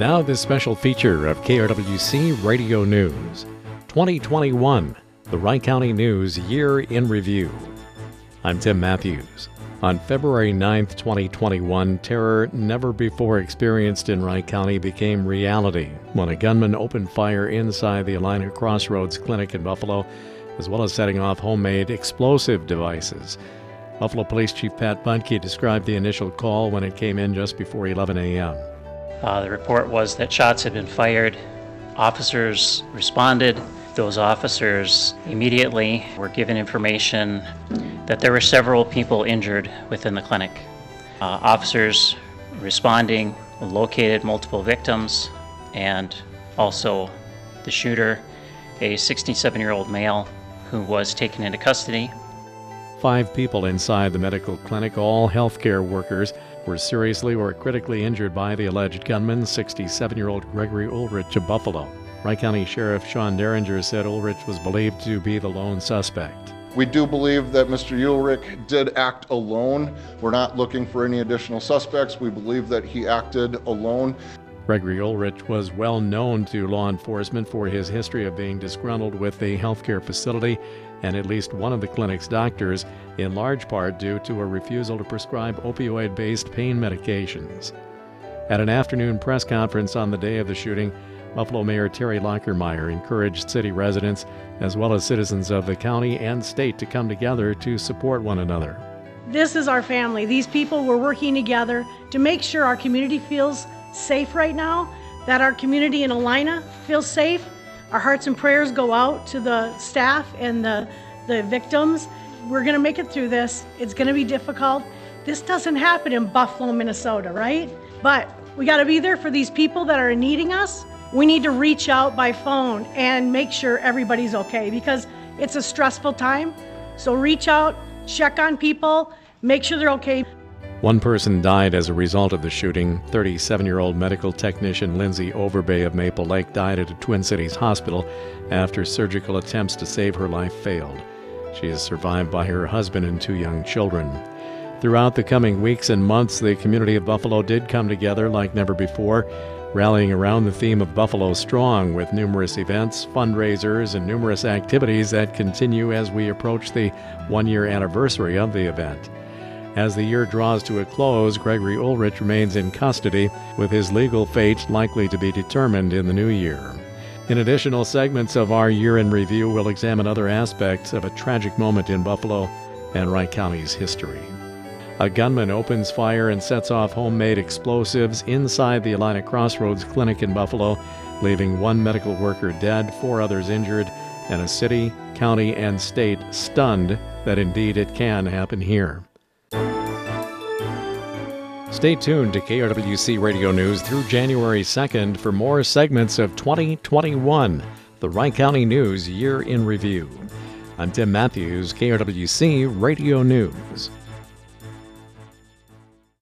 Now, this special feature of KRWC Radio News 2021, the Wright County News Year in Review. I'm Tim Matthews. On February 9, 2021, terror never before experienced in Wright County became reality when a gunman opened fire inside the Allina Crossroads Clinic in Buffalo, as well as setting off homemade explosive devices. Buffalo Police Chief Pat Budke described the initial call when it came in just before 11 a.m. Uh, the report was that shots had been fired. Officers responded. Those officers immediately were given information that there were several people injured within the clinic. Uh, officers responding located multiple victims and also the shooter, a 67 year old male who was taken into custody. Five people inside the medical clinic, all healthcare workers, were seriously or critically injured by the alleged gunman, 67 year old Gregory Ulrich of Buffalo. Wright County Sheriff Sean Deringer said Ulrich was believed to be the lone suspect. We do believe that Mr. Ulrich did act alone. We're not looking for any additional suspects. We believe that he acted alone. Gregory Ulrich was well known to law enforcement for his history of being disgruntled with the healthcare facility and at least one of the clinic's doctors, in large part due to a refusal to prescribe opioid based pain medications. At an afternoon press conference on the day of the shooting, Buffalo Mayor Teri Lachermeier encouraged city residents, as well as citizens of the county and state, to come together to support one another. This is our family. These people were working together to make sure our community feels safe right now, that our community in Allina feels safe. Our hearts and prayers go out to the staff and the, the victims. We're going to make it through this. It's going to be difficult. This doesn't happen in Buffalo, Minnesota, right? But we got to be there for these people that are needing us. We need to reach out by phone and make sure everybody's okay because it's a stressful time. So reach out, check on people, make sure they're okay. One person died as a result of the shooting. 37 year old medical technician Lindsay Overbay of Maple Lake died at a Twin Cities hospital after surgical attempts to save her life failed. She is survived by her husband and two young children. Throughout the coming weeks and months, the community of Buffalo did come together like never before, rallying around the theme of Buffalo Strong with numerous events, fundraisers, and numerous activities that continue as we approach the one year anniversary of the event. As the year draws to a close, Gregory Ulrich remains in custody, with his legal fate likely to be determined in the new year. In additional segments of our year in review, we'll examine other aspects of a tragic moment in Buffalo and Wright County's history. A gunman opens fire and sets off homemade explosives inside the Allina Crossroads Clinic in Buffalo, leaving one medical worker dead, four others injured, and a city, county, and state stunned that indeed it can happen here. Stay tuned to KRWC Radio News through January 2nd for more segments of 2021, the Wright County News Year in Review. I'm Tim Matthews, KRWC Radio News.